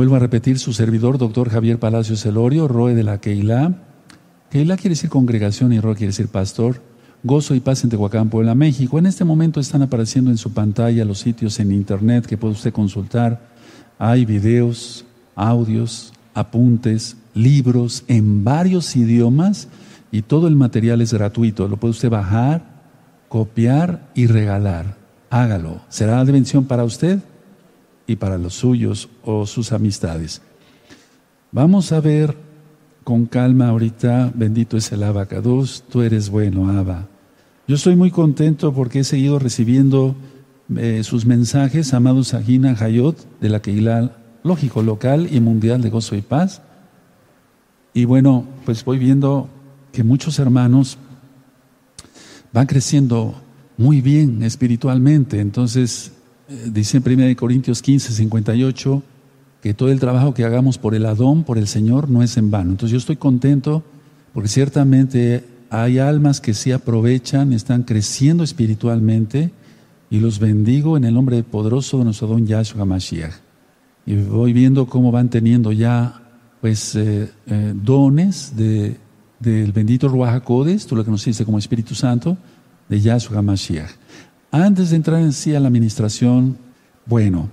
Vuelvo a repetir, su servidor, doctor Javier Palacios Elorio, Roe de la Keilah. Keilah quiere decir congregación y Roe quiere decir pastor. Gozo y Paz en Tehuacán, Puebla, México. En este momento están apareciendo en su pantalla los sitios en internet que puede usted consultar. Hay videos, audios, apuntes, libros en varios idiomas y todo el material es gratuito. Lo puede usted bajar, copiar y regalar. Hágalo. Será de bendición para usted y para los suyos o sus amistades. Vamos a ver con calma ahorita, bendito es el abacados, tú eres bueno, Abba. Yo estoy muy contento porque he seguido recibiendo eh, sus mensajes, amados Sajina Hayot, de la Keilah, lógico, local y mundial de gozo y paz. Y bueno, pues voy viendo que muchos hermanos van creciendo muy bien espiritualmente. Entonces, dice en 1 Corintios 15, 58, que todo el trabajo que hagamos por el Adón, por el Señor, no es en vano. Entonces yo estoy contento porque ciertamente hay almas que sí aprovechan, están creciendo espiritualmente y los bendigo en el nombre poderoso de nuestro don Yahshua Mashiach. Y voy viendo cómo van teniendo ya pues eh, eh, dones de, del bendito Ruach HaKodes, tú lo que nos dice como Espíritu Santo, de Yahshua Mashiach. Antes de entrar en sí a la administración, bueno,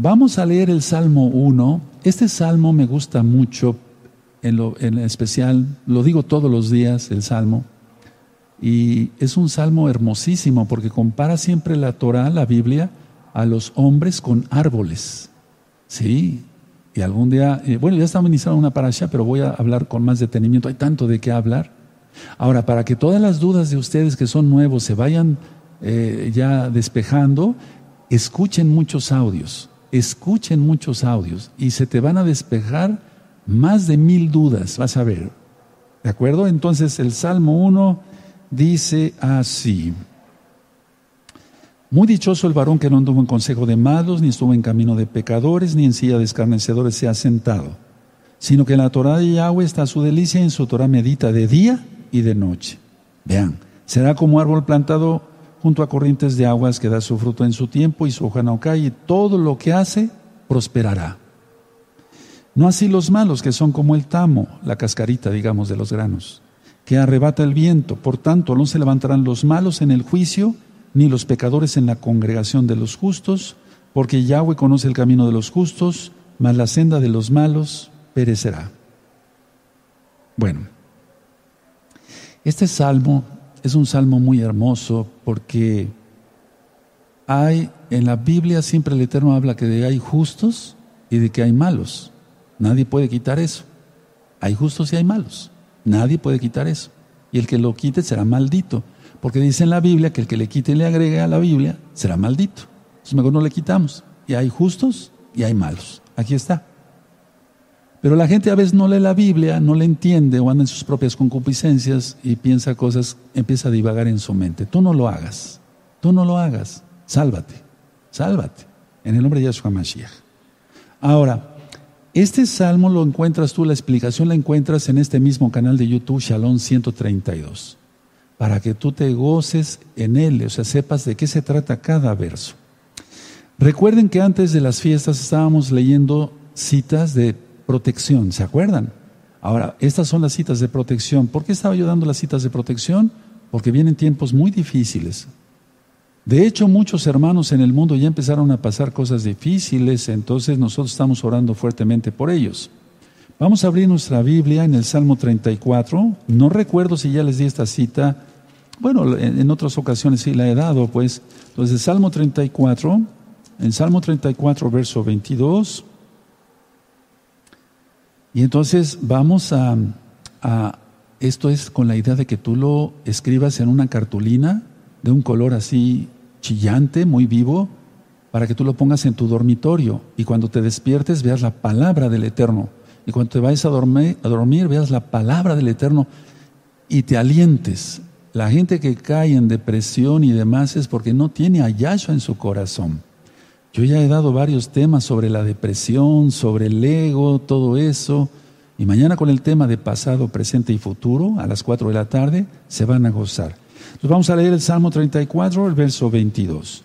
Vamos a leer el Salmo 1. Este salmo me gusta mucho, en, lo, en especial, lo digo todos los días, el salmo. Y es un salmo hermosísimo porque compara siempre la Torah, la Biblia, a los hombres con árboles. Sí, y algún día, eh, bueno, ya estamos iniciando una allá, pero voy a hablar con más detenimiento. Hay tanto de qué hablar. Ahora, para que todas las dudas de ustedes que son nuevos se vayan eh, ya despejando, escuchen muchos audios escuchen muchos audios y se te van a despejar más de mil dudas, vas a ver. ¿De acuerdo? Entonces el Salmo 1 dice así. Muy dichoso el varón que no anduvo en consejo de malos, ni estuvo en camino de pecadores, ni en silla de escarnecedores se ha sentado, sino que en la Torah de Yahweh está su delicia y en su Torah medita de día y de noche. Vean, será como árbol plantado junto a corrientes de aguas que da su fruto en su tiempo y su hoja no cae, y todo lo que hace prosperará. No así los malos, que son como el tamo, la cascarita, digamos, de los granos, que arrebata el viento. Por tanto, no se levantarán los malos en el juicio, ni los pecadores en la congregación de los justos, porque Yahweh conoce el camino de los justos, mas la senda de los malos perecerá. Bueno, este salmo es un salmo muy hermoso porque hay en la Biblia siempre el Eterno habla que de hay justos y de que hay malos. Nadie puede quitar eso. Hay justos y hay malos. Nadie puede quitar eso. Y el que lo quite será maldito. Porque dice en la Biblia que el que le quite y le agregue a la Biblia será maldito. Entonces mejor no le quitamos. Y hay justos y hay malos. Aquí está. Pero la gente a veces no lee la Biblia, no la entiende o anda en sus propias concupiscencias y piensa cosas, empieza a divagar en su mente. Tú no lo hagas, tú no lo hagas, sálvate, sálvate, en el nombre de Yahshua Mashiach. Ahora, este salmo lo encuentras tú, la explicación la encuentras en este mismo canal de YouTube, Shalom 132, para que tú te goces en él, o sea, sepas de qué se trata cada verso. Recuerden que antes de las fiestas estábamos leyendo citas de protección, ¿se acuerdan? Ahora, estas son las citas de protección. ¿Por qué estaba yo dando las citas de protección? Porque vienen tiempos muy difíciles. De hecho, muchos hermanos en el mundo ya empezaron a pasar cosas difíciles, entonces nosotros estamos orando fuertemente por ellos. Vamos a abrir nuestra Biblia en el Salmo 34. No recuerdo si ya les di esta cita. Bueno, en otras ocasiones sí la he dado, pues. Entonces, Salmo 34, en Salmo 34, verso 22. Y entonces vamos a, esto es con la idea de que tú lo escribas en una cartulina de un color así chillante, muy vivo, para que tú lo pongas en tu dormitorio y cuando te despiertes veas la palabra del Eterno. Y cuando te vayas a dormir, veas la palabra del Eterno y te alientes. La gente que cae en depresión y demás es porque no tiene a en su corazón. Yo ya he dado varios temas sobre la depresión, sobre el ego, todo eso. Y mañana con el tema de pasado, presente y futuro, a las 4 de la tarde, se van a gozar. Entonces vamos a leer el Salmo 34, el verso 22.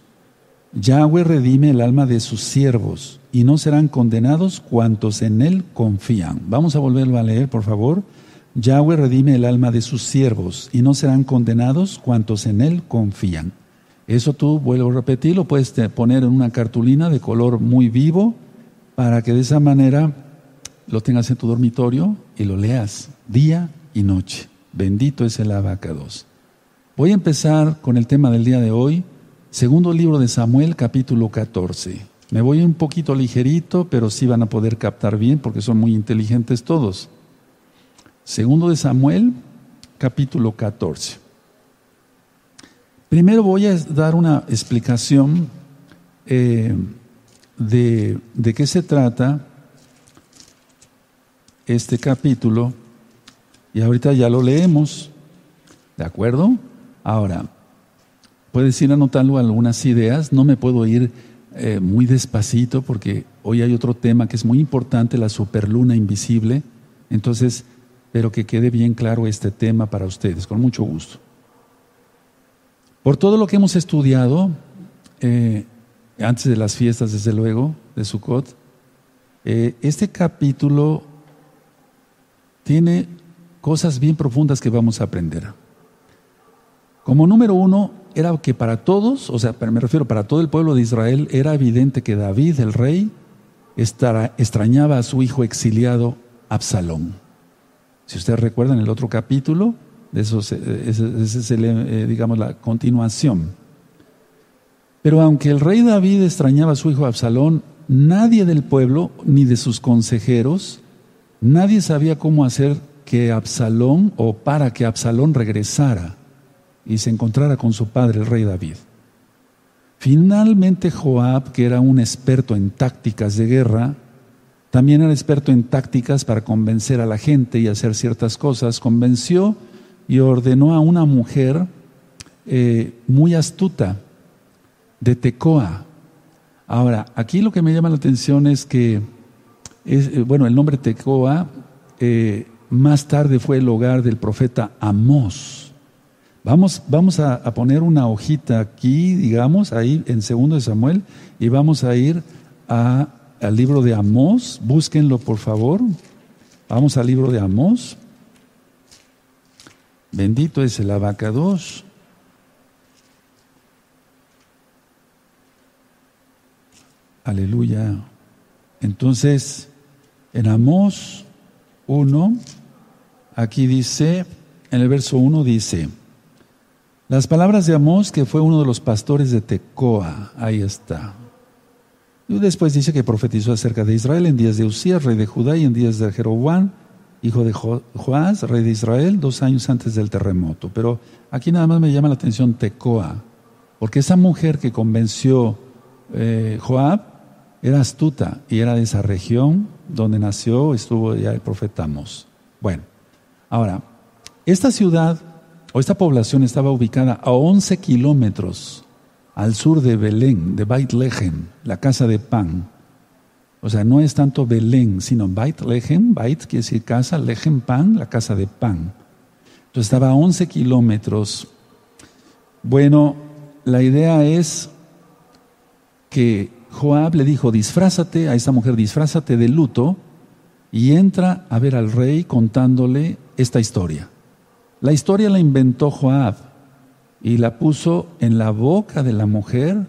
Yahweh redime el alma de sus siervos y no serán condenados cuantos en él confían. Vamos a volverlo a leer, por favor. Yahweh redime el alma de sus siervos y no serán condenados cuantos en él confían. Eso tú, vuelvo a repetir, lo puedes poner en una cartulina de color muy vivo para que de esa manera lo tengas en tu dormitorio y lo leas día y noche. Bendito es el abacados. Voy a empezar con el tema del día de hoy, segundo libro de Samuel, capítulo 14. Me voy un poquito ligerito, pero sí van a poder captar bien porque son muy inteligentes todos. Segundo de Samuel, capítulo 14. Primero voy a dar una explicación eh, de, de qué se trata este capítulo y ahorita ya lo leemos. ¿De acuerdo? Ahora, puedes ir anotando algunas ideas. No me puedo ir eh, muy despacito porque hoy hay otro tema que es muy importante, la superluna invisible. Entonces, pero que quede bien claro este tema para ustedes, con mucho gusto. Por todo lo que hemos estudiado, eh, antes de las fiestas, desde luego, de Sukkot, eh, este capítulo tiene cosas bien profundas que vamos a aprender. Como número uno, era que para todos, o sea, me refiero para todo el pueblo de Israel, era evidente que David, el rey, extrañaba a su hijo exiliado Absalón. Si ustedes recuerdan el otro capítulo, de eso, ese, es, eh, digamos, la continuación. Pero aunque el rey David extrañaba a su hijo Absalón, nadie del pueblo, ni de sus consejeros, nadie sabía cómo hacer que Absalón o para que Absalón regresara y se encontrara con su padre, el rey David. Finalmente Joab, que era un experto en tácticas de guerra, también era experto en tácticas para convencer a la gente y hacer ciertas cosas, convenció y ordenó a una mujer eh, muy astuta de Tecoa. Ahora, aquí lo que me llama la atención es que, es, eh, bueno, el nombre Tecoa eh, más tarde fue el hogar del profeta Amós. Vamos, vamos a, poner una hojita aquí, digamos, ahí en segundo de Samuel, y vamos a ir a, al libro de Amós. Búsquenlo, por favor. Vamos al libro de Amós. Bendito es el abacados. Aleluya. Entonces, en Amós 1, aquí dice, en el verso 1 dice, las palabras de Amós, que fue uno de los pastores de Tecoa, ahí está. Y después dice que profetizó acerca de Israel en días de Usías, rey de Judá, y en días de Jeroboam, hijo de Joás, rey de Israel, dos años antes del terremoto. Pero aquí nada más me llama la atención Tecoa, porque esa mujer que convenció eh, Joab era astuta y era de esa región donde nació, estuvo ya el profeta Amos. Bueno, ahora, esta ciudad o esta población estaba ubicada a 11 kilómetros al sur de Belén, de Beit Lehem, la casa de pan. O sea, no es tanto Belén, sino Beit Lehem, Beit quiere decir casa, Lehem pan, la casa de pan. Entonces estaba a 11 kilómetros. Bueno, la idea es que Joab le dijo, disfrázate a esta mujer, disfrázate de luto y entra a ver al rey contándole esta historia. La historia la inventó Joab y la puso en la boca de la mujer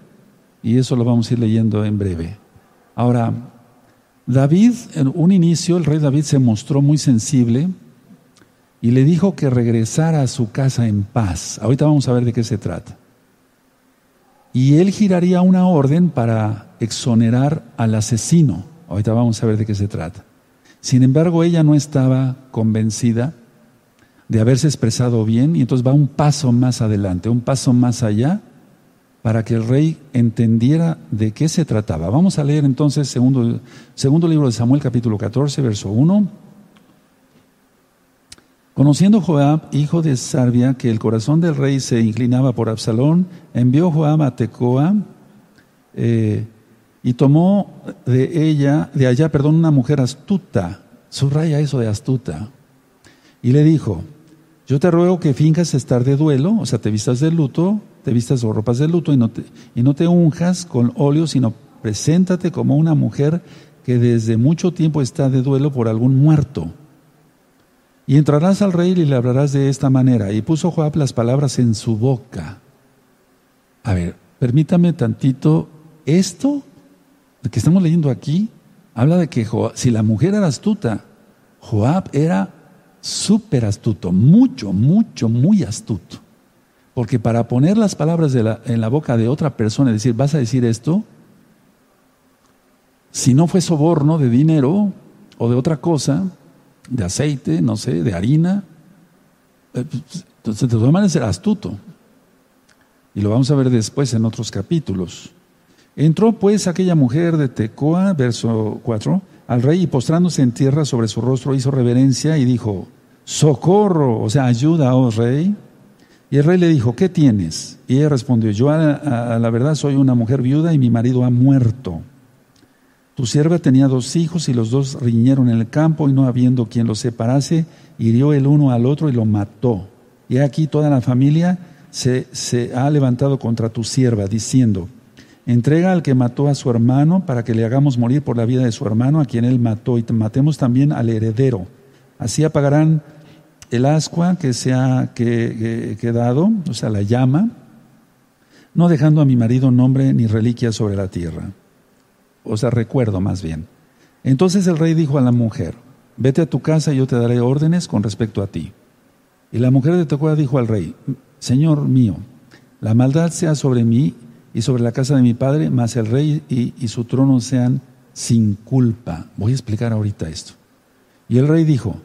y eso lo vamos a ir leyendo en breve. Ahora, David, en un inicio, el rey David se mostró muy sensible y le dijo que regresara a su casa en paz. Ahorita vamos a ver de qué se trata. Y él giraría una orden para exonerar al asesino. Ahorita vamos a ver de qué se trata. Sin embargo, ella no estaba convencida de haberse expresado bien y entonces va un paso más adelante, un paso más allá para que el rey entendiera de qué se trataba. Vamos a leer entonces segundo, segundo libro de Samuel capítulo 14, verso 1. Conociendo Joab, hijo de Sarbia, que el corazón del rey se inclinaba por Absalón, envió Joab a Tecoa eh, y tomó de ella, de allá, perdón, una mujer astuta, subraya eso de astuta, y le dijo, yo te ruego que finjas estar de duelo, o sea, te vistas de luto, te vistas con ropas de luto y no, te, y no te unjas con óleo, sino preséntate como una mujer que desde mucho tiempo está de duelo por algún muerto. Y entrarás al rey y le hablarás de esta manera. Y puso Joab las palabras en su boca. A ver, permítame tantito. Esto que estamos leyendo aquí habla de que si la mujer era astuta, Joab era súper astuto, mucho, mucho, muy astuto. Porque para poner las palabras en la boca de otra persona y decir, vas a decir esto, si no fue soborno de dinero o de otra cosa, de aceite, no sé, de harina, eh, pues, entonces de todas maneras era astuto. Y lo vamos a ver después en otros capítulos. Entró pues aquella mujer de Tecoa, verso 4, al rey y postrándose en tierra sobre su rostro hizo reverencia y dijo, socorro, o sea, ayuda, oh rey. Y el rey le dijo, ¿qué tienes? Y ella respondió, yo a, la verdad soy una mujer viuda y mi marido ha muerto. Tu sierva tenía dos hijos y los dos riñeron en el campo y no habiendo quien los separase, hirió el uno al otro y lo mató. Y aquí toda la familia se, se ha levantado contra tu sierva, diciendo, entrega al que mató a su hermano para que le hagamos morir por la vida de su hermano a quien él mató y matemos también al heredero. Así apagarán el ascua que se ha quedado, o sea, la llama, no dejando a mi marido nombre ni reliquia sobre la tierra. O sea, recuerdo más bien. Entonces el rey dijo a la mujer, vete a tu casa y yo te daré órdenes con respecto a ti. Y la mujer de Tecoa dijo al rey, Señor mío, la maldad sea sobre mí y sobre la casa de mi padre, mas el rey y, y su trono sean sin culpa. Voy a explicar ahorita esto. Y el rey dijo,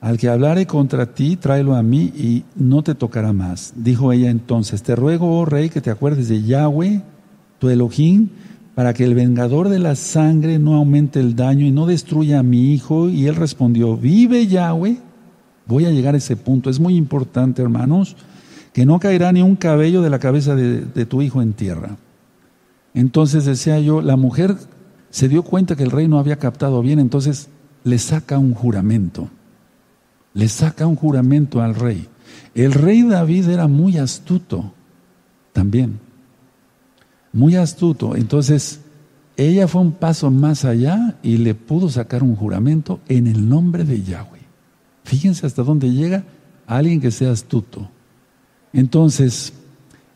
al que hablare contra ti, tráelo a mí y no te tocará más. Dijo ella entonces, te ruego, oh rey, que te acuerdes de Yahweh, tu Elohim, para que el vengador de la sangre no aumente el daño y no destruya a mi hijo. Y él respondió, vive Yahweh. Voy a llegar a ese punto. Es muy importante, hermanos, que no caerá ni un cabello de la cabeza de, de tu hijo en tierra. Entonces decía yo, la mujer se dio cuenta que el rey no había captado bien, entonces le saca un juramento le saca un juramento al rey. El rey David era muy astuto también, muy astuto. Entonces, ella fue un paso más allá y le pudo sacar un juramento en el nombre de Yahweh. Fíjense hasta dónde llega alguien que sea astuto. Entonces,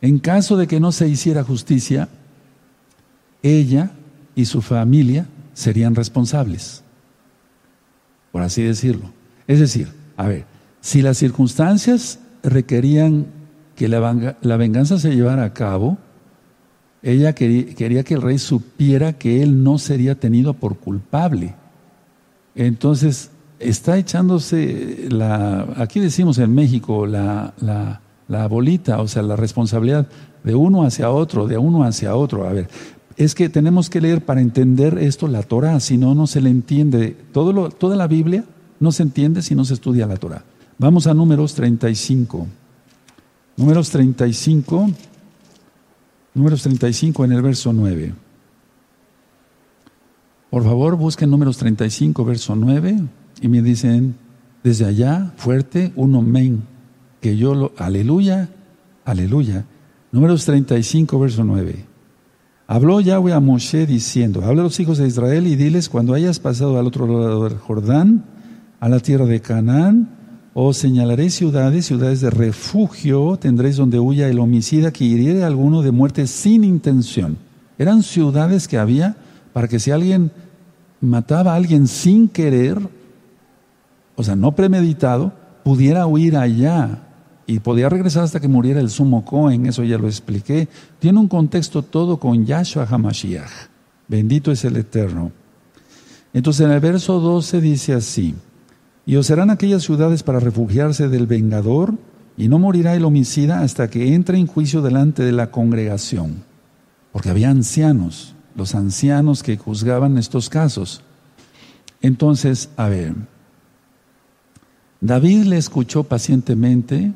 en caso de que no se hiciera justicia, ella y su familia serían responsables, por así decirlo. Es decir, a ver, si las circunstancias requerían que la, venganza se llevara a cabo, ella quería, que el rey supiera que él no sería tenido por culpable. Entonces, está echándose la, aquí decimos en México, la, la, bolita, o sea, la responsabilidad de uno hacia otro, de uno hacia otro. A ver, es que tenemos que leer para entender esto la Torah, si no, no se le entiende. Toda la Biblia no se entiende si no se estudia la Torah. Vamos a números 35. Números 35. Números 35 en el verso 9. Por favor, busquen números 35, verso 9, y me dicen, desde allá, fuerte, un amén, que yo lo, aleluya, aleluya. Números 35, verso 9. Habló Yahweh a Moshe diciendo, habla a los hijos de Israel y diles, cuando hayas pasado al otro lado del Jordán, a la tierra de Canaán, os señalaré ciudades, ciudades de refugio, tendréis donde huya el homicida que hiriere a alguno de muerte sin intención. Eran ciudades que había para que si alguien mataba a alguien sin querer, o sea, no premeditado, pudiera huir allá y podía regresar hasta que muriera el sumo Cohen, eso ya lo expliqué. Tiene un contexto todo con Yahshua HaMashiach. Bendito es el Eterno. Entonces en el verso 12 dice así, y os serán aquellas ciudades para refugiarse del vengador, y no morirá el homicida hasta que entre en juicio delante de la congregación. Porque había ancianos, los ancianos que juzgaban estos casos. Entonces, a ver, David le escuchó pacientemente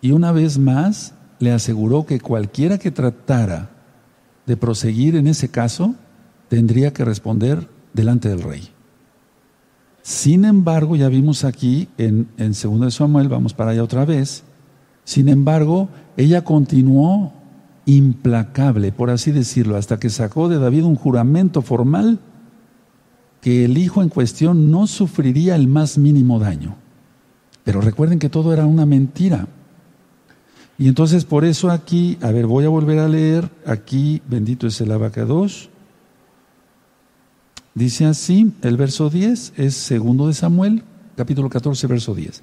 y una vez más le aseguró que cualquiera que tratara de proseguir en ese caso tendría que responder delante del rey. Sin embargo, ya vimos aquí en, en 2 Samuel, vamos para allá otra vez, Sin embargo, ella continuó implacable, por así decirlo, hasta que sacó de David un juramento formal que el hijo en cuestión no sufriría el más mínimo daño. Pero recuerden que todo era una mentira. Y entonces por eso aquí, a ver, voy a volver a leer, aquí, bendito es el abacados. Dice así, el verso 10 es segundo de Samuel, capítulo 14, verso 10.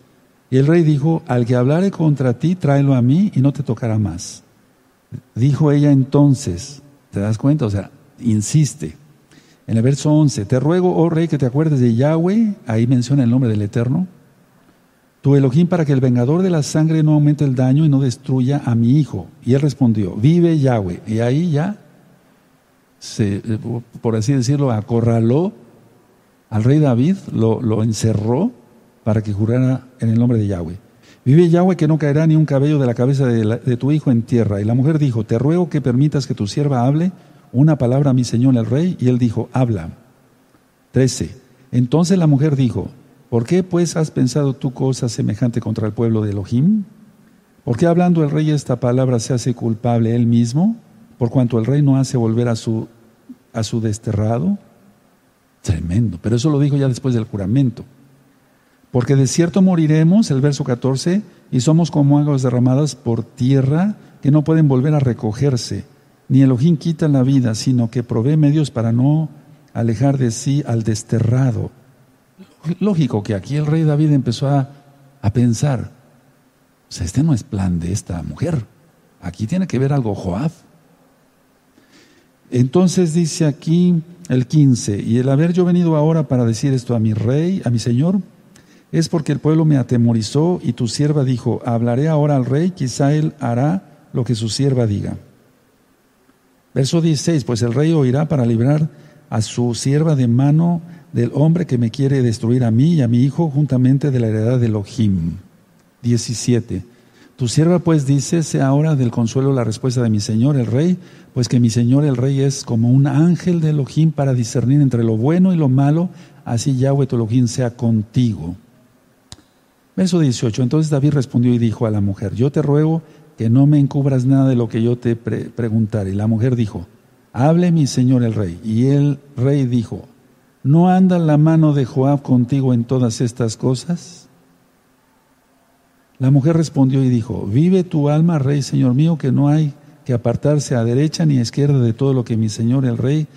Y el rey dijo, al que hablare contra ti, tráelo a mí y no te tocará más. Dijo ella entonces, ¿te das cuenta? O sea, insiste. En el verso 11, te ruego, oh rey, que te acuerdes de Yahweh, ahí menciona el nombre del Eterno, tu Elohim para que el vengador de la sangre no aumente el daño y no destruya a mi hijo. Y él respondió, vive Yahweh. Y ahí ya, se, por así decirlo, acorraló al rey David, lo, lo encerró para que jurara en el nombre de Yahweh. Vive Yahweh que no caerá ni un cabello de la cabeza de, de, tu hijo en tierra. Y la mujer dijo, te ruego que permitas que tu sierva hable una palabra a mi señor el rey, y él dijo, habla. 13. Entonces la mujer dijo, ¿por qué pues has pensado tú cosa semejante contra el pueblo de Elohim? ¿Por qué hablando el rey esta palabra se hace culpable él mismo, por cuanto el rey no hace volver a su, a su desterrado? Tremendo, pero eso lo dijo ya después del juramento. Porque de cierto moriremos, el verso 14, y somos como aguas derramadas por tierra que no pueden volver a recogerse ni Elohim quita la vida, sino que provee medios para no alejar de sí al desterrado. Lógico que aquí el rey David empezó a, pensar, o sea, este no es plan de esta mujer, aquí tiene que ver algo Joab. Entonces dice aquí el 15, y el haber yo venido ahora para decir esto a mi rey, a mi señor, es porque el pueblo me atemorizó y tu sierva dijo, hablaré ahora al rey, quizá él hará lo que su sierva diga. Verso 16, pues el rey oirá para librar a su sierva de mano del hombre que me quiere destruir a mí y a mi hijo juntamente de la heredad de Elohim. 17. Tu sierva pues dice, sea ahora del consuelo la respuesta de mi señor el rey, pues que mi señor el rey es como un ángel de Elohim para discernir entre lo bueno y lo malo, así Yahweh tu Elohim sea contigo. Verso 18. Entonces David respondió y dijo a la mujer, yo te ruego que no me encubras nada de lo que yo te preguntaré. Y la mujer dijo, hable mi señor el rey. Y el rey dijo, ¿no anda la mano de Joab contigo en todas estas cosas? La mujer respondió y dijo, vive tu alma, rey, señor mío, que no hay que apartarse a derecha ni a izquierda de todo lo que mi señor el rey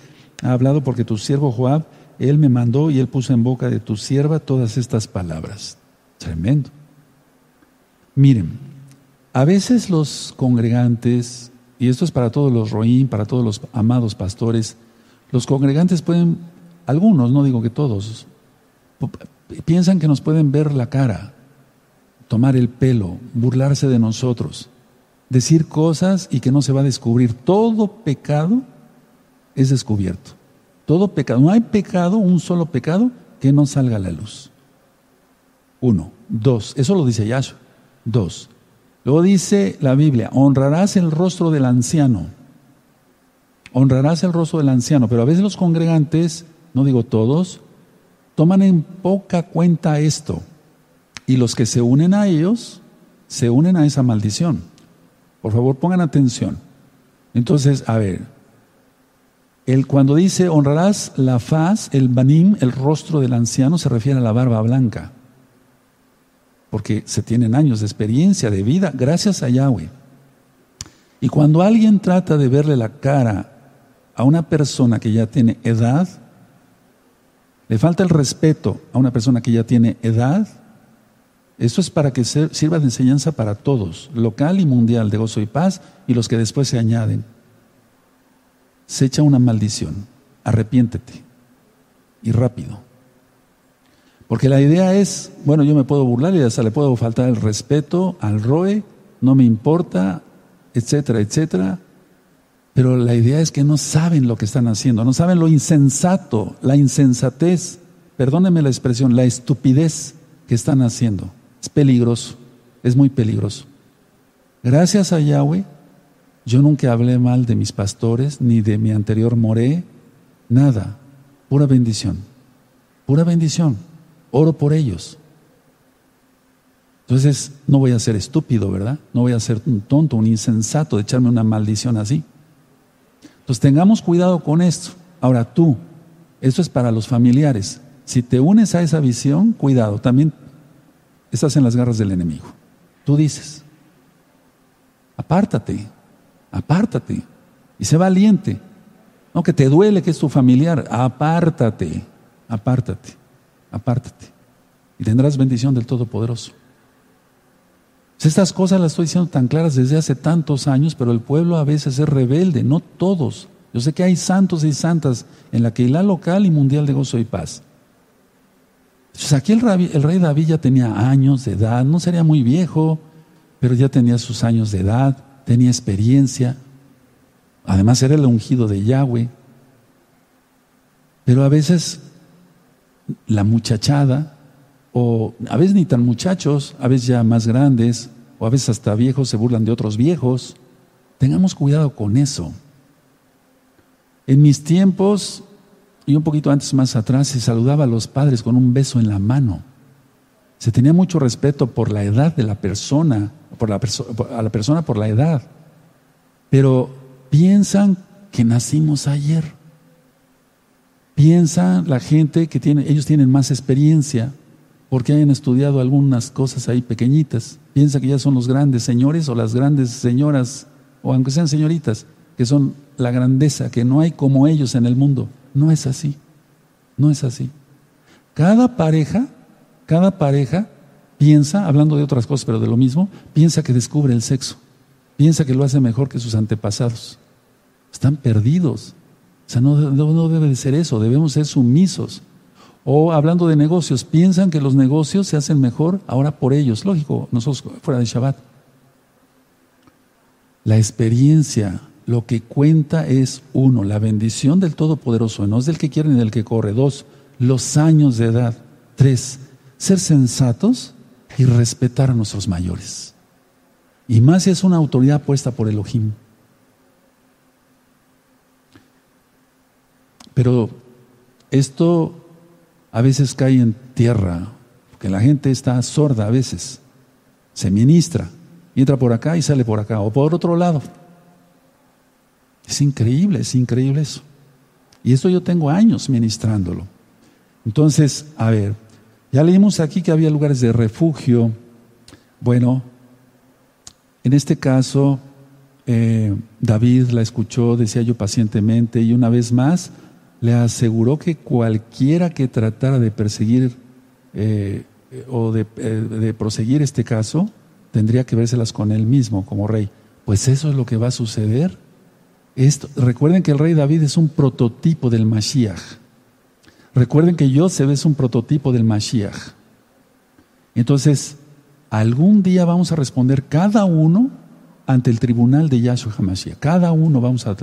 ha hablado, porque tu siervo Joab, él me mandó y él puso en boca de tu sierva todas estas palabras. Tremendo. Miren, a veces los congregantes, y esto es para todos los roín, para todos los amados pastores, los congregantes pueden, algunos, no digo que todos, piensan que nos pueden ver la cara, tomar el pelo, burlarse de nosotros, decir cosas y que no se va a descubrir. Todo pecado es descubierto. Todo pecado. No hay pecado, un solo pecado, que no salga a la luz. Uno. Dos. Eso lo dice Yahshua. Dos. Luego dice la Biblia, honrarás el rostro del anciano. Honrarás el rostro del anciano. Pero a veces los congregantes, no digo todos, toman en poca cuenta esto. Y los que se unen a ellos, se unen a esa maldición. Por favor, pongan atención. Entonces, a ver, el, cuando dice honrarás la faz, el banim, el rostro del anciano, se refiere a la barba blanca porque se tienen años de experiencia, de vida, gracias a Yahweh. Y cuando alguien trata de verle la cara a una persona que ya tiene edad, le falta el respeto a una persona que ya tiene edad, esto es para que sirva de enseñanza para todos, local y mundial, de gozo y paz, y los que después se añaden. Se echa una maldición, arrepiéntete, y rápido. Porque la idea es, bueno, yo me puedo burlar y hasta le puedo faltar el respeto al ROE, no me importa, etcétera, etcétera. Pero la idea es que no saben lo que están haciendo, no saben lo insensato, la insensatez, perdónenme la expresión, la estupidez que están haciendo. Es peligroso, es muy peligroso. Gracias a Yahweh, yo nunca hablé mal de mis pastores, ni de mi anterior moré, nada, pura bendición, pura bendición oro por ellos. Entonces, no voy a ser estúpido, ¿verdad? No voy a ser un tonto, un insensato de echarme una maldición así. Entonces, tengamos cuidado con esto. Ahora tú, esto es para los familiares. Si te unes a esa visión, cuidado, también estás en las garras del enemigo. Tú dices, apártate, apártate y sé valiente. No que te duele que es tu familiar, apártate, apártate, apártate. Y tendrás bendición del Todopoderoso. Estas cosas las estoy diciendo tan claras desde hace tantos años, pero el pueblo a veces es rebelde, no todos. Yo sé que hay santos y santas en la Keilah local y mundial de gozo y paz. Aquí el, el, rey David ya tenía años de edad, no sería muy viejo, pero ya tenía sus años de edad, tenía experiencia. Además era el ungido de Yahweh. Pero a veces la muchachada, o a veces ni tan muchachos, a veces ya más grandes, o a veces hasta viejos se burlan de otros viejos. Tengamos cuidado con eso. En mis tiempos, y un poquito antes más atrás, se saludaba a los padres con un beso en la mano. Se tenía mucho respeto por la edad de la persona, por la a la persona por la edad. Pero piensan que nacimos ayer. Piensa la gente que tiene, ellos tienen más experiencia porque hayan estudiado algunas cosas ahí pequeñitas. Piensa que ya son los grandes señores o las grandes señoras, o aunque sean señoritas, que son la grandeza, que no hay como ellos en el mundo. No es así, no es así. Cada pareja, cada pareja piensa, hablando de otras cosas, pero de lo mismo, piensa que descubre el sexo, piensa que lo hace mejor que sus antepasados. Están perdidos. O sea, no, no debe de ser eso, debemos ser sumisos. O hablando de negocios, piensan que los negocios se hacen mejor ahora por ellos. Lógico, nosotros fuera de Shabbat. La experiencia, lo que cuenta es uno, la bendición del Todopoderoso, no es del que quiere ni del que corre. Dos, los años de edad. Tres, ser sensatos y respetar a nuestros mayores. Y más si es una autoridad puesta por Elohim. Pero esto a veces cae en tierra, porque la gente está sorda a veces, se ministra, entra por acá y sale por acá, o por otro lado. Es increíble, es increíble eso. Y esto yo tengo años ministrándolo. Entonces, a ver, ya leímos aquí que había lugares de refugio. Bueno, en este caso, eh, David la escuchó, decía yo pacientemente, y una vez más le aseguró que cualquiera que tratara de perseguir eh, o de, eh, de proseguir este caso, tendría que vérselas con él mismo como rey. Pues eso es lo que va a suceder. Recuerden que el rey David es un prototipo del Mashiach. Recuerden que Yosef es un prototipo del Mashiach. Entonces, algún día vamos a responder cada uno ante el tribunal de Yahshua HaMashiach. Cada uno vamos a...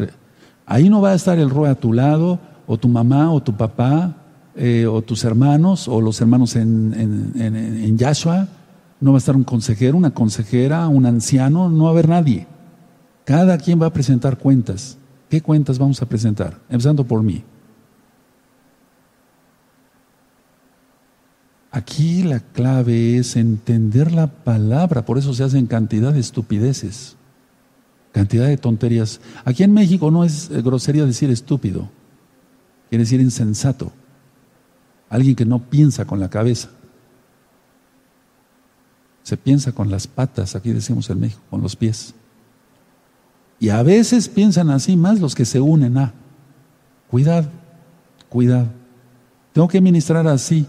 Ahí no va a estar el rey a tu lado, o tu mamá, o tu papá, eh, o tus hermanos, o los hermanos en, en, en Yahshua. No va a estar un consejero, una consejera, un anciano, no va a haber nadie. Cada quien va a presentar cuentas. ¿Qué cuentas vamos a presentar? Empezando por mí. Aquí la clave es entender la palabra, por eso se hacen cantidad de estupideces, cantidad de tonterías. Aquí en México no es eh, grosería decir estúpido, quiere decir insensato, alguien que no piensa con la cabeza. Se piensa con las patas, aquí decimos en México, con los pies. Y a veces piensan así más los que se unen a. Cuidado, cuidado. Tengo que ministrar así,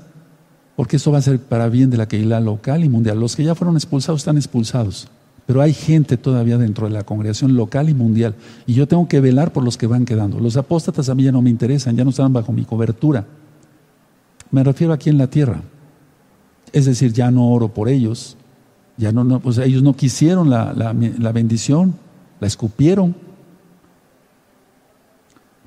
porque eso va a ser para bien de la Keilah local y mundial. Los que ya fueron expulsados están expulsados, pero hay gente todavía dentro de la congregación local y mundial. Y yo tengo que velar por los que van quedando. Los apóstatas a mí ya no me interesan, ya no están bajo mi cobertura. Me refiero aquí en la tierra. Es decir, ya no oro por ellos. Ya no, no pues ellos no quisieron la, la bendición la escupieron.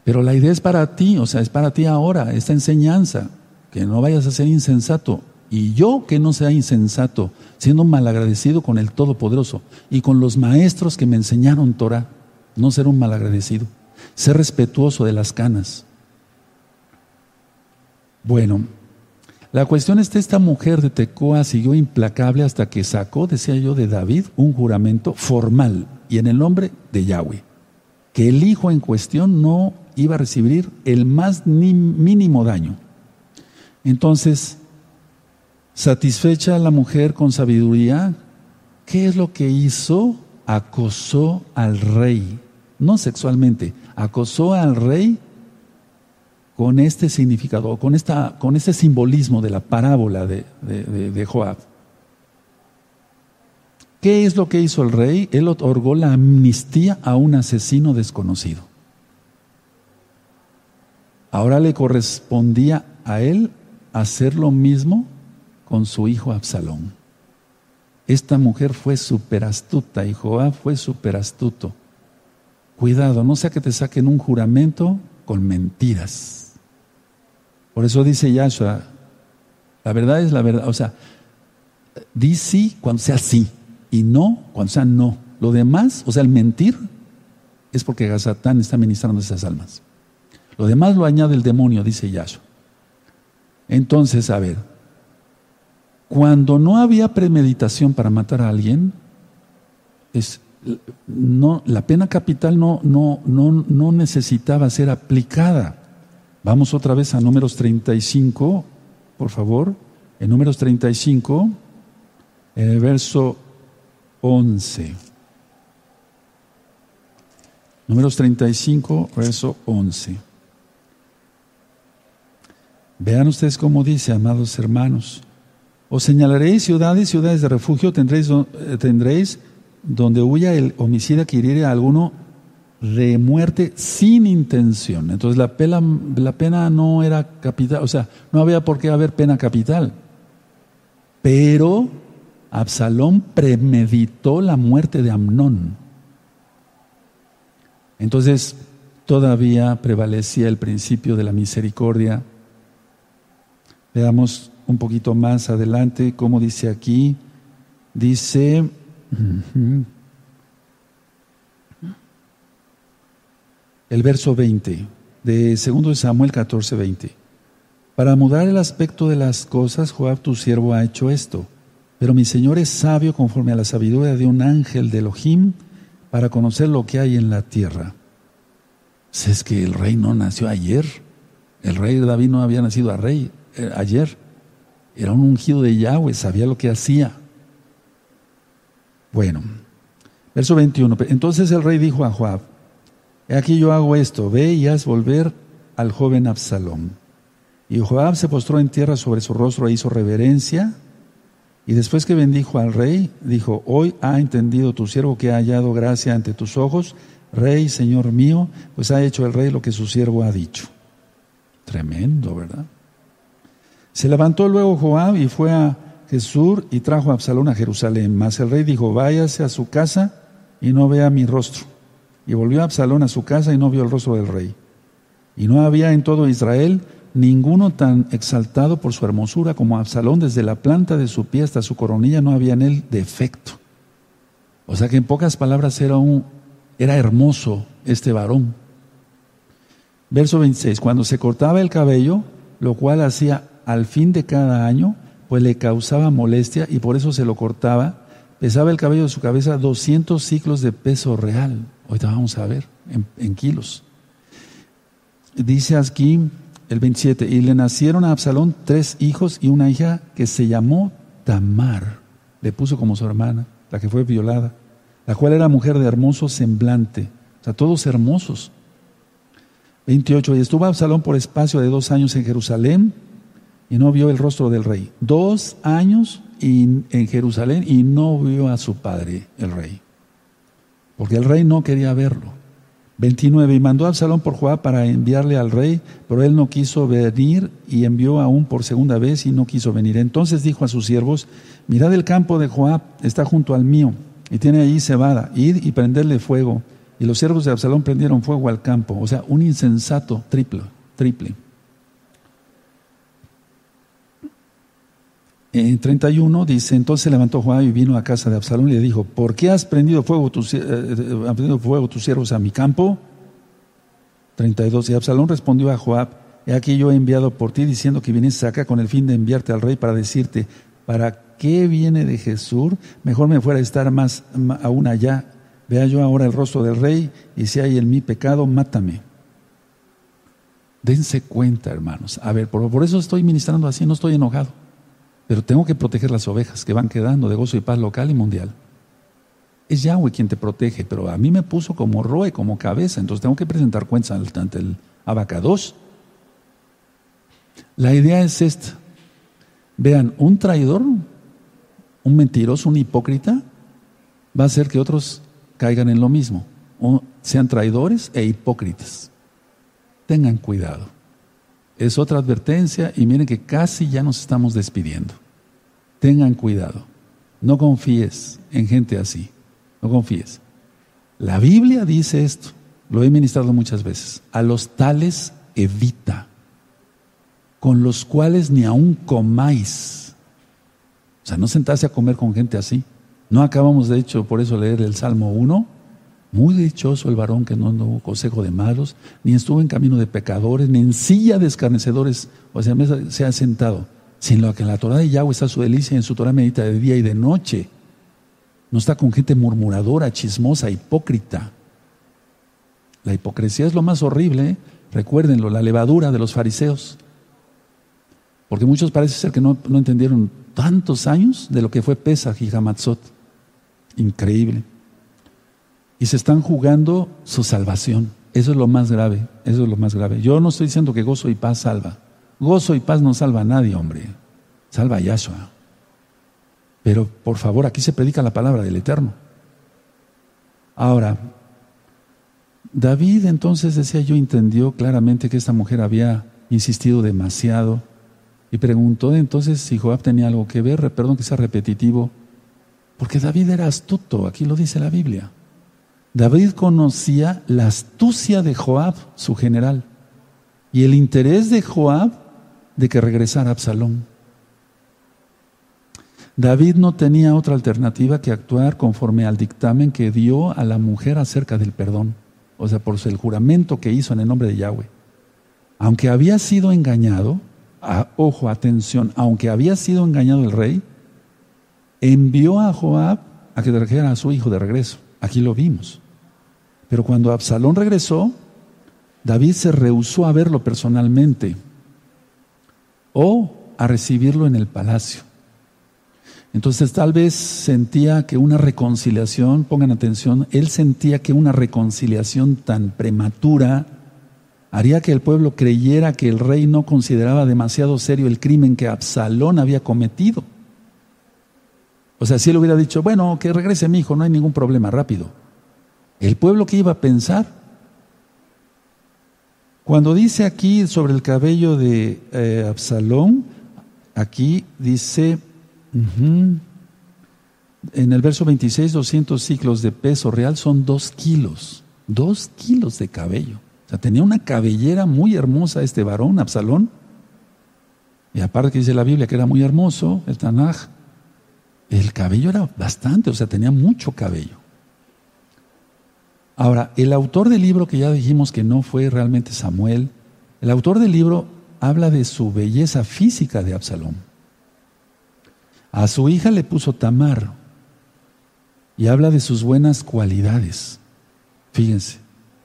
Pero la idea es para ti, o sea, es para ti ahora, esta enseñanza, que no vayas a ser insensato. Y yo que no sea insensato, siendo malagradecido con el Todopoderoso y con los maestros que me enseñaron Torah, no ser un malagradecido, ser respetuoso de las canas. Bueno, La cuestión es que esta mujer de Tecoa siguió implacable hasta que sacó, decía yo, de David un juramento formal y en el nombre de Yahweh, que el hijo en cuestión no iba a recibir el más mínimo daño. Entonces, satisfecha la mujer con sabiduría, ¿qué es lo que hizo? Acosó al rey, no sexualmente, acosó al rey con este significado, con, esta, con este simbolismo de la parábola de, de, Joab. ¿Qué es lo que hizo el rey? Él otorgó la amnistía a un asesino desconocido. Ahora le correspondía a él hacer lo mismo con su hijo Absalón. Esta mujer fue súper astuta y Joab fue súper astuto. Cuidado, no sea que te saquen un juramento con mentiras. Por eso dice Yahshua, la verdad es la verdad. O sea, di sí cuando sea sí y no cuando sea no. Lo demás, o sea, el mentir, es porque Satán está ministrando esas almas. Lo demás lo añade el demonio, dice Yahshua. Entonces, a ver, cuando no había premeditación para matar a alguien, es, no, la pena capital no, no, no, no necesitaba ser aplicada. Vamos otra vez a números 35, por favor. En números 35, en el verso 11. Números 35, verso 11. Vean ustedes cómo dice, amados hermanos. Os señalaréis ciudades, ciudades de refugio, tendréis, eh, tendréis donde huya el homicida que hiriere a alguno de muerte sin intención. Entonces la pena, la pena no era capital, o sea, no había por qué haber pena capital. Pero Absalón premeditó la muerte de Amnón. Entonces todavía prevalecía el principio de la misericordia. Veamos un poquito más adelante cómo dice aquí. Dice, el verso 20 de 2 Samuel 14, 20. Para mudar el aspecto de las cosas, Joab tu siervo ha hecho esto. Pero mi Señor es sabio conforme a la sabiduría de un ángel de Elohim para conocer lo que hay en la tierra. Pues es que el rey no nació ayer. El rey David no había nacido a rey eh, ayer. Era un ungido de Yahweh, sabía lo que hacía. Bueno, verso 21. Entonces el rey dijo a Joab, aquí yo hago esto, ve y haz volver al joven Absalón. Y Joab se postró en tierra sobre su rostro e hizo reverencia. Y después que bendijo al rey, dijo, hoy ha entendido tu siervo que ha hallado gracia ante tus ojos, rey, señor mío, pues ha hecho el rey lo que su siervo ha dicho. Tremendo, ¿verdad? Se levantó luego Joab y fue a Jesús y trajo a Absalón a Jerusalén. Mas el rey dijo, váyase a su casa y no vea mi rostro. Y volvió Absalón a su casa y no vio el rostro del rey. Y no había en todo Israel ninguno tan exaltado por su hermosura como Absalón, desde la planta de su pie hasta su coronilla no había en él defecto. O sea que en pocas palabras era, un, era hermoso este varón. Verso 26, cuando se cortaba el cabello, lo cual hacía al fin de cada año, pues le causaba molestia y por eso se lo cortaba, pesaba el cabello de su cabeza 200 ciclos de peso real. Ahorita vamos a ver en, kilos. Dice aquí el 27, y le nacieron a Absalón tres hijos y una hija que se llamó Tamar. Le puso como su hermana, la que fue violada, la cual era mujer de hermoso semblante. O sea, todos hermosos. 28. Y estuvo Absalón por espacio de dos años en Jerusalén y no vio el rostro del rey. Dos años en Jerusalén y no vio a su padre, el rey porque el rey no quería verlo. 29. Y mandó Absalón por Joab para enviarle al rey, pero él no quiso venir y envió aún por segunda vez y no quiso venir. Entonces dijo a sus siervos, mirad el campo de Joab, está junto al mío, y tiene allí cebada, id y prenderle fuego. Y los siervos de Absalón prendieron fuego al campo, o sea, un insensato triple, triple. En 31 dice, entonces levantó Joab y vino a casa de Absalón y le dijo, ¿por qué has prendido fuego tus, eh, prendido fuego tus siervos a mi campo? 32. Y Absalón respondió a Joab, he aquí yo he enviado por ti diciendo que vienes acá con el fin de enviarte al rey para decirte, ¿para qué viene de Jesús? Mejor me fuera a estar más aún allá. Vea yo ahora el rostro del rey y si hay en mi pecado, mátame. Dense cuenta, hermanos. A ver, por, por eso estoy ministrando así, no estoy enojado. Pero tengo que proteger las ovejas que van quedando de gozo y paz local y mundial. Es Yahweh quien te protege, pero a mí me puso como roe, como cabeza, entonces tengo que presentar cuentas ante el abacados. La idea es esta. Vean, un traidor, un mentiroso, un hipócrita, va a hacer que otros caigan en lo mismo, o sean traidores e hipócritas. Tengan cuidado. Es otra advertencia y miren que casi ya nos estamos despidiendo. Tengan cuidado. No confíes en gente así. No confíes. La Biblia dice esto, lo he ministrado muchas veces. A los tales evita, con los cuales ni aun comáis. O sea, no sentarse a comer con gente así. No acabamos, de hecho, por eso leer el Salmo 1. Muy dichoso el varón que no hubo consejo de malos, ni estuvo en camino de pecadores, ni en silla de escarnecedores, o sea, se ha sentado, sino que en la Torah de Yahweh está su delicia, en su Torah medita de día y de noche. No está con gente murmuradora, chismosa, hipócrita. La hipocresía es lo más horrible, ¿eh? recuérdenlo, la levadura de los fariseos. Porque muchos parece ser que no, no entendieron tantos años de lo que fue Pesach y Hamatzot. Increíble. Y se están jugando su salvación. Eso es lo más grave, eso es lo más grave. Yo no estoy diciendo que gozo y paz salva. Gozo y paz no salva a nadie, hombre. Salva a Yahshua. Pero por favor, aquí se predica la palabra del Eterno. Ahora, David entonces decía yo entendió claramente que esta mujer había insistido demasiado y preguntó entonces si Joab tenía algo que ver, perdón que sea repetitivo, porque David era astuto, aquí lo dice la Biblia. David conocía la astucia de Joab, su general, y el interés de Joab de que regresara Absalón. David no tenía otra alternativa que actuar conforme al dictamen que dio a la mujer acerca del perdón, o sea, por el juramento que hizo en el nombre de Yahweh. Aunque había sido engañado, ojo, atención, aunque había sido engañado el rey, envió a Joab a que trajera a su hijo de regreso. Aquí lo vimos. Pero cuando Absalón regresó, David se rehusó a verlo personalmente o a recibirlo en el palacio. Entonces tal vez sentía que una reconciliación, pongan atención, él sentía que una reconciliación tan prematura haría que el pueblo creyera que el rey no consideraba demasiado serio el crimen que Absalón había cometido. O sea, si él hubiera dicho, bueno, que regrese mi hijo, no hay ningún problema, rápido. El pueblo que iba a pensar, cuando dice aquí sobre el cabello de eh, Absalón, aquí dice en el verso 26, 200 ciclos de peso real son dos kilos, dos kilos de cabello. O sea, tenía una cabellera muy hermosa este varón, Absalón. Y aparte que dice la Biblia que era muy hermoso, el Tanaj, el cabello era bastante, o sea, tenía mucho cabello. Ahora, el autor del libro, que ya dijimos que no fue realmente Samuel, el autor del libro habla de su belleza física de Absalón. A su hija le puso Tamar y habla de sus buenas cualidades. Fíjense,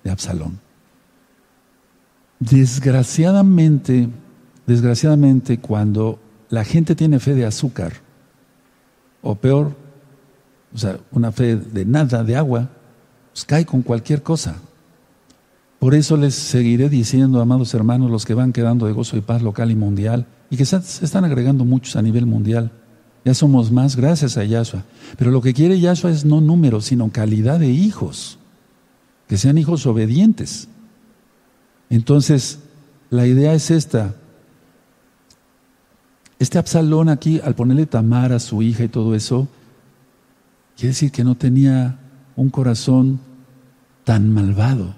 de Absalón. Desgraciadamente, desgraciadamente cuando la gente tiene fe de azúcar, o peor, o sea, una fe de nada, de agua, cae con cualquier cosa. Por eso les seguiré diciendo, amados hermanos, los que van quedando de gozo y paz local y mundial, y que se están agregando muchos a nivel mundial, ya somos más gracias a Yahshua. Pero lo que quiere Yahshua es no número, sino calidad de hijos. Que sean hijos obedientes. Entonces, la idea es esta. Este Absalón aquí, al ponerle Tamar a su hija y todo eso, quiere decir que no tenía un corazón tan malvado.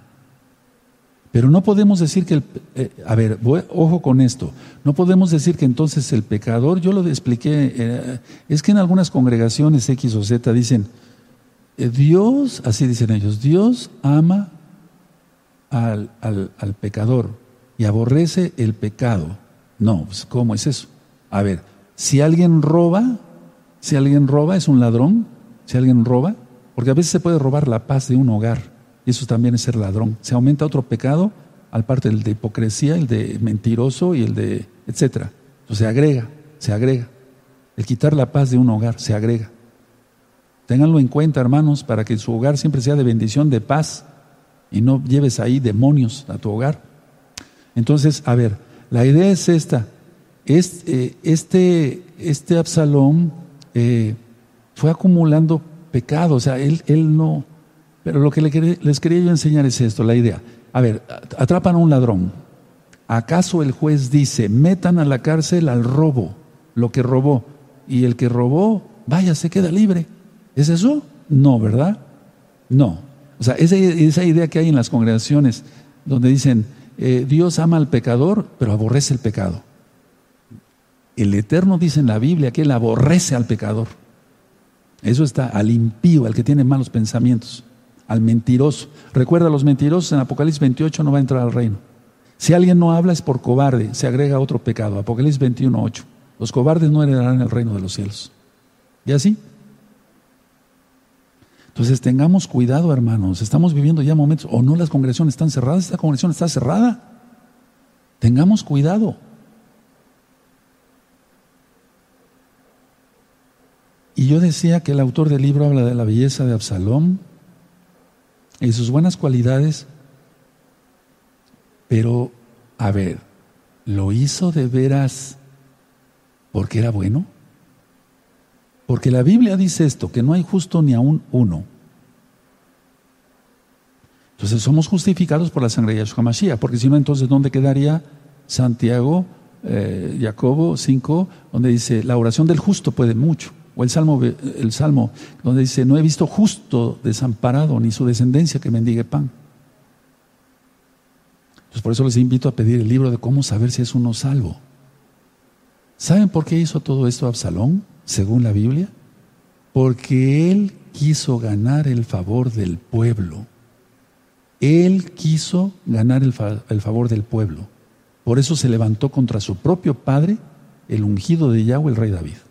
Pero no podemos decir que el... Eh, a ver, ojo con esto. No podemos decir que entonces el pecador, yo lo expliqué, eh, es que en algunas congregaciones X o Z dicen, eh, Dios, así dicen ellos, Dios ama al, al, pecador, y aborrece el pecado. No, pues, ¿cómo es eso? A ver, si alguien roba, si alguien roba es un ladrón, si alguien roba, porque a veces se puede robar la paz de un hogar, eso también es ser ladrón. Se aumenta otro pecado, al parte del de hipocresía, el de mentiroso y el de etcétera. Entonces se agrega, se agrega. El quitar la paz de un hogar se agrega. Ténganlo en cuenta, hermanos, para que su hogar siempre sea de bendición, de paz, y no lleves ahí demonios a tu hogar. Entonces, a ver, la idea es esta. Este, este, este Absalón eh, fue acumulando pecado, o sea, él, él no... Pero lo que les quería yo enseñar es esto, la idea. A ver, atrapan a un ladrón. ¿Acaso el juez dice, metan a la cárcel al robo, lo que robó, y el que robó, vaya, se queda libre? ¿Es eso? No, ¿verdad? No. O sea, esa, idea que hay en las congregaciones donde dicen, eh, Dios ama al pecador, pero aborrece el pecado. El Eterno dice en la Biblia que Él aborrece al pecador. Eso está al impío, al que tiene malos pensamientos, al mentiroso. Recuerda, los mentirosos en Apocalipsis 28 no va a entrar al reino. Si alguien no habla es por cobarde, se agrega otro pecado. Apocalipsis 21, 8. Los cobardes no heredarán el reino de los cielos. ¿Y así? Entonces tengamos cuidado, hermanos. Estamos viviendo ya momentos, o no las congregaciones están cerradas, esta congregación está cerrada. Tengamos cuidado. Y yo decía que el autor del libro habla de la belleza de Absalón y sus buenas cualidades, pero, a ver, ¿lo hizo de veras porque era bueno? Porque la Biblia dice esto, que no hay justo ni aún uno. Entonces somos justificados por la sangre de Yahshua Mashiach, porque si no, entonces ¿dónde quedaría Santiago, eh, Jacobo 5, donde dice, la oración del justo puede mucho? O el salmo, el salmo donde dice, no he visto justo desamparado ni su descendencia que mendigue pan. Entonces por eso les invito a pedir el libro de cómo saber si es uno salvo. ¿Saben por qué hizo todo esto Absalón? según la Biblia? Porque él quiso ganar el favor del pueblo. Él quiso ganar el, favor del pueblo. Por eso se levantó contra su propio padre, el ungido de Yahweh, el rey David.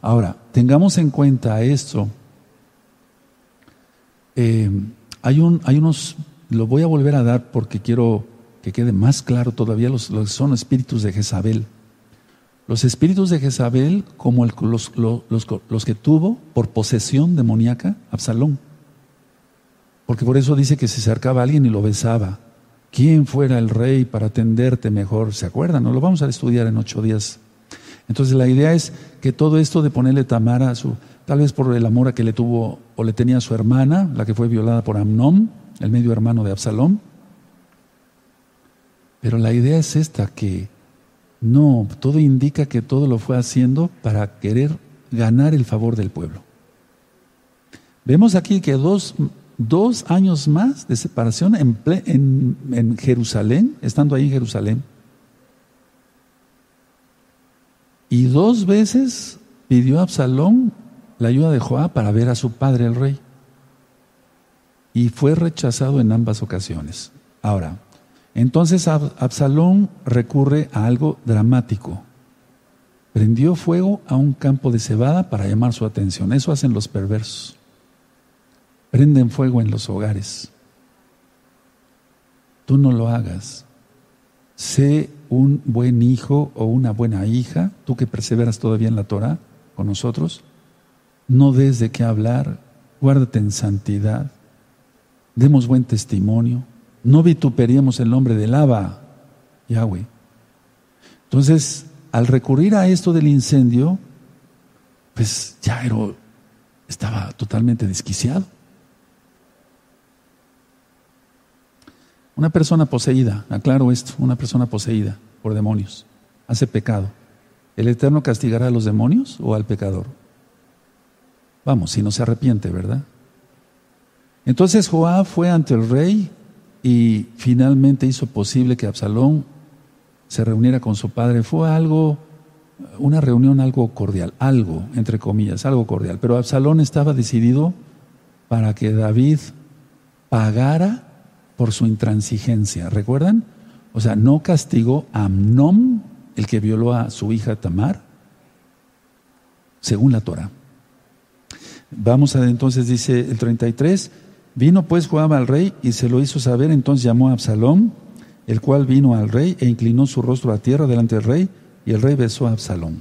Ahora, tengamos en cuenta esto. Eh, hay, un, hay unos, lo voy a volver a dar porque quiero que quede más claro todavía los, los son espíritus de Jezabel. Los espíritus de Jezabel, como los, los, que tuvo por posesión demoníaca Absalón. Porque por eso dice que se acercaba a alguien y lo besaba. ¿Quién fuera el rey para atenderte mejor? ¿Se acuerdan? No lo vamos a estudiar en ocho días. Entonces la idea es que todo esto de ponerle Tamara, a su, tal vez por el amor a que le tuvo o le tenía a su hermana, la que fue violada por Amnón, el medio hermano de Absalón. Pero la idea es esta, que no, todo indica que todo lo fue haciendo para querer ganar el favor del pueblo. Vemos aquí que dos, años más de separación en, en, Jerusalén, estando ahí en Jerusalén, y dos veces pidió a Absalón la ayuda de Joab para ver a su padre el rey. Y fue rechazado en ambas ocasiones. Ahora, entonces Absalón recurre a algo dramático. Prendió fuego a un campo de cebada para llamar su atención. Eso hacen los perversos. Prenden fuego en los hogares. Tú no lo hagas. Sé un buen hijo o una buena hija, tú que perseveras todavía en la Torah con nosotros. No des de qué hablar, guárdate en santidad, demos buen testimonio, no vituperíamos el nombre del Abba, Yahweh. Entonces, al recurrir a esto del incendio, pues ya estaba totalmente desquiciado. Una persona poseída, aclaro esto, una persona poseída por demonios, hace pecado. ¿El Eterno castigará a los demonios o al pecador? Vamos, si no se arrepiente, ¿verdad? Entonces Joab fue ante el rey y finalmente hizo posible que Absalón se reuniera con su padre. Fue algo, una reunión algo cordial, algo, entre comillas, algo cordial. Pero Absalón estaba decidido para que David pagara por su intransigencia. ¿Recuerdan? O sea, no castigó a Amnón, el que violó a su hija Tamar, según la Torah. Vamos a entonces, dice el 33, vino pues Joab al rey y se lo hizo saber, entonces llamó a Absalón, el cual vino al rey e inclinó su rostro a tierra delante del rey, y el rey besó a Absalón.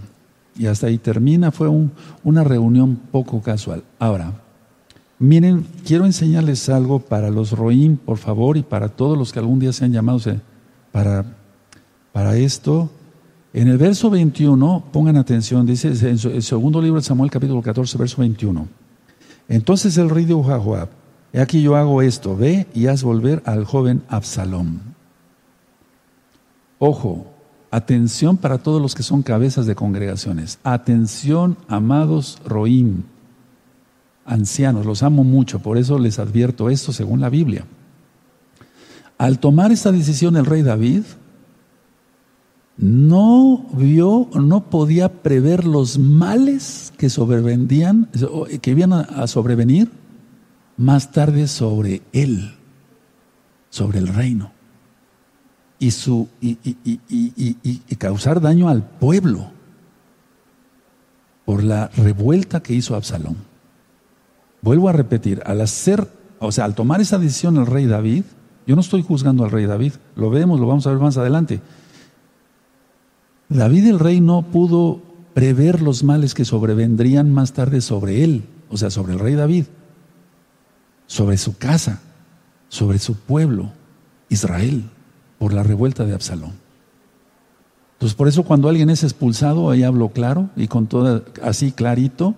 Y hasta ahí termina, fue una reunión poco casual. Ahora, miren, quiero enseñarles algo para los Roim, por favor, y para todos los que algún día sean llamados para, para esto. En el verso 21, pongan atención, dice en el segundo libro de Samuel, capítulo 14, verso 21. Entonces el rey dijo a Joab, he aquí yo hago esto, ve y haz volver al joven Absalom. Ojo, atención para todos los que son cabezas de congregaciones. Atención, amados Roim, ancianos, los amo mucho, por eso les advierto esto según la Biblia. Al tomar esta decisión el rey David, no vio, no podía prever los males que sobrevendían, que iban a sobrevenir más tarde sobre él, sobre el reino, y, su, y, y causar daño al pueblo por la revuelta que hizo Absalón. Vuelvo a repetir, al hacer, o sea, al tomar esa decisión el rey David, yo no estoy juzgando al rey David, lo vemos, lo vamos a ver más adelante, David el rey no pudo prever los males que sobrevendrían más tarde sobre él, o sea, sobre el rey David, sobre su casa, sobre su pueblo, Israel, por la revuelta de Absalón. Entonces, por eso cuando alguien es expulsado, ahí hablo claro y con todo así clarito,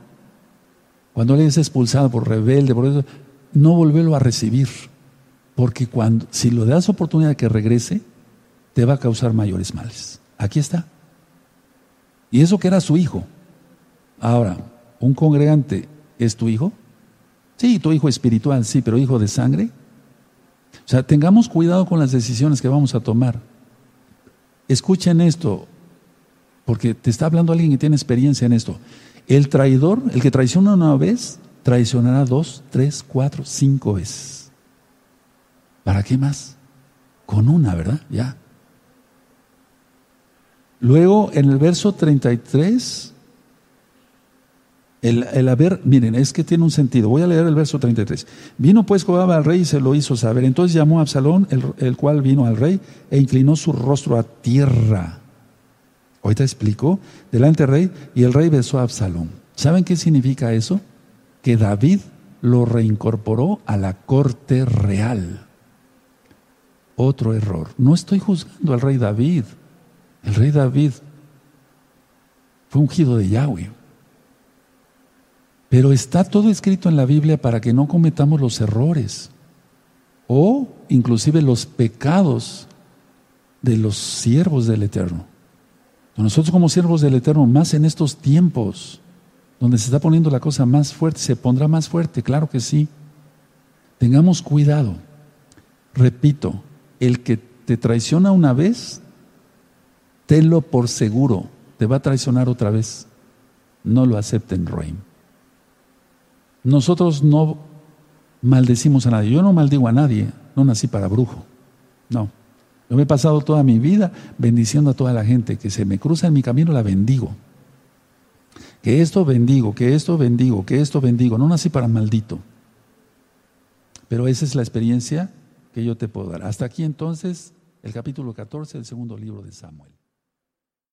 cuando alguien es expulsado por rebelde, por eso, no volverlo a recibir, porque cuando, si lo das oportunidad de que regrese, te va a causar mayores males. Aquí está. Y eso que era su hijo. Ahora, ¿un congregante es tu hijo? Sí, tu hijo espiritual, sí, pero hijo de sangre. O sea, tengamos cuidado con las decisiones que vamos a tomar. Escuchen esto, porque te está hablando alguien que tiene experiencia en esto. El traidor, el que traiciona una vez, traicionará dos, tres, cuatro, cinco veces. ¿Para qué más? Con una, ¿verdad? Ya. Luego, en el verso 33, el, el, haber, miren, es que tiene un sentido. Voy a leer el verso 33. Vino pues Joab al rey y se lo hizo saber. Entonces llamó a Absalón, el, cual vino al rey e inclinó su rostro a tierra. Ahorita explico, delante del rey, y el rey besó a Absalón. ¿Saben qué significa eso? Que David lo reincorporó a la corte real. Otro error. No estoy juzgando al rey David. El rey David fue ungido de Yahweh. Pero está todo escrito en la Biblia para que no cometamos los errores o inclusive los pecados de los siervos del Eterno. Nosotros como siervos del Eterno, más en estos tiempos, donde se está poniendo la cosa más fuerte, se pondrá más fuerte, claro que sí. Tengamos cuidado. Repito, el que te traiciona una vez, tenlo por seguro, te va a traicionar otra vez. No lo acepten, Roim. Nosotros no maldecimos a nadie. Yo no maldigo a nadie, no nací para brujo. No. Yo me he pasado toda mi vida bendiciendo a toda la gente que se me cruza en mi camino, la bendigo. Que esto bendigo, que esto bendigo, que esto bendigo. No nací para maldito. Pero esa es la experiencia que yo te puedo dar. Hasta aquí entonces el capítulo 14 del segundo libro de Samuel.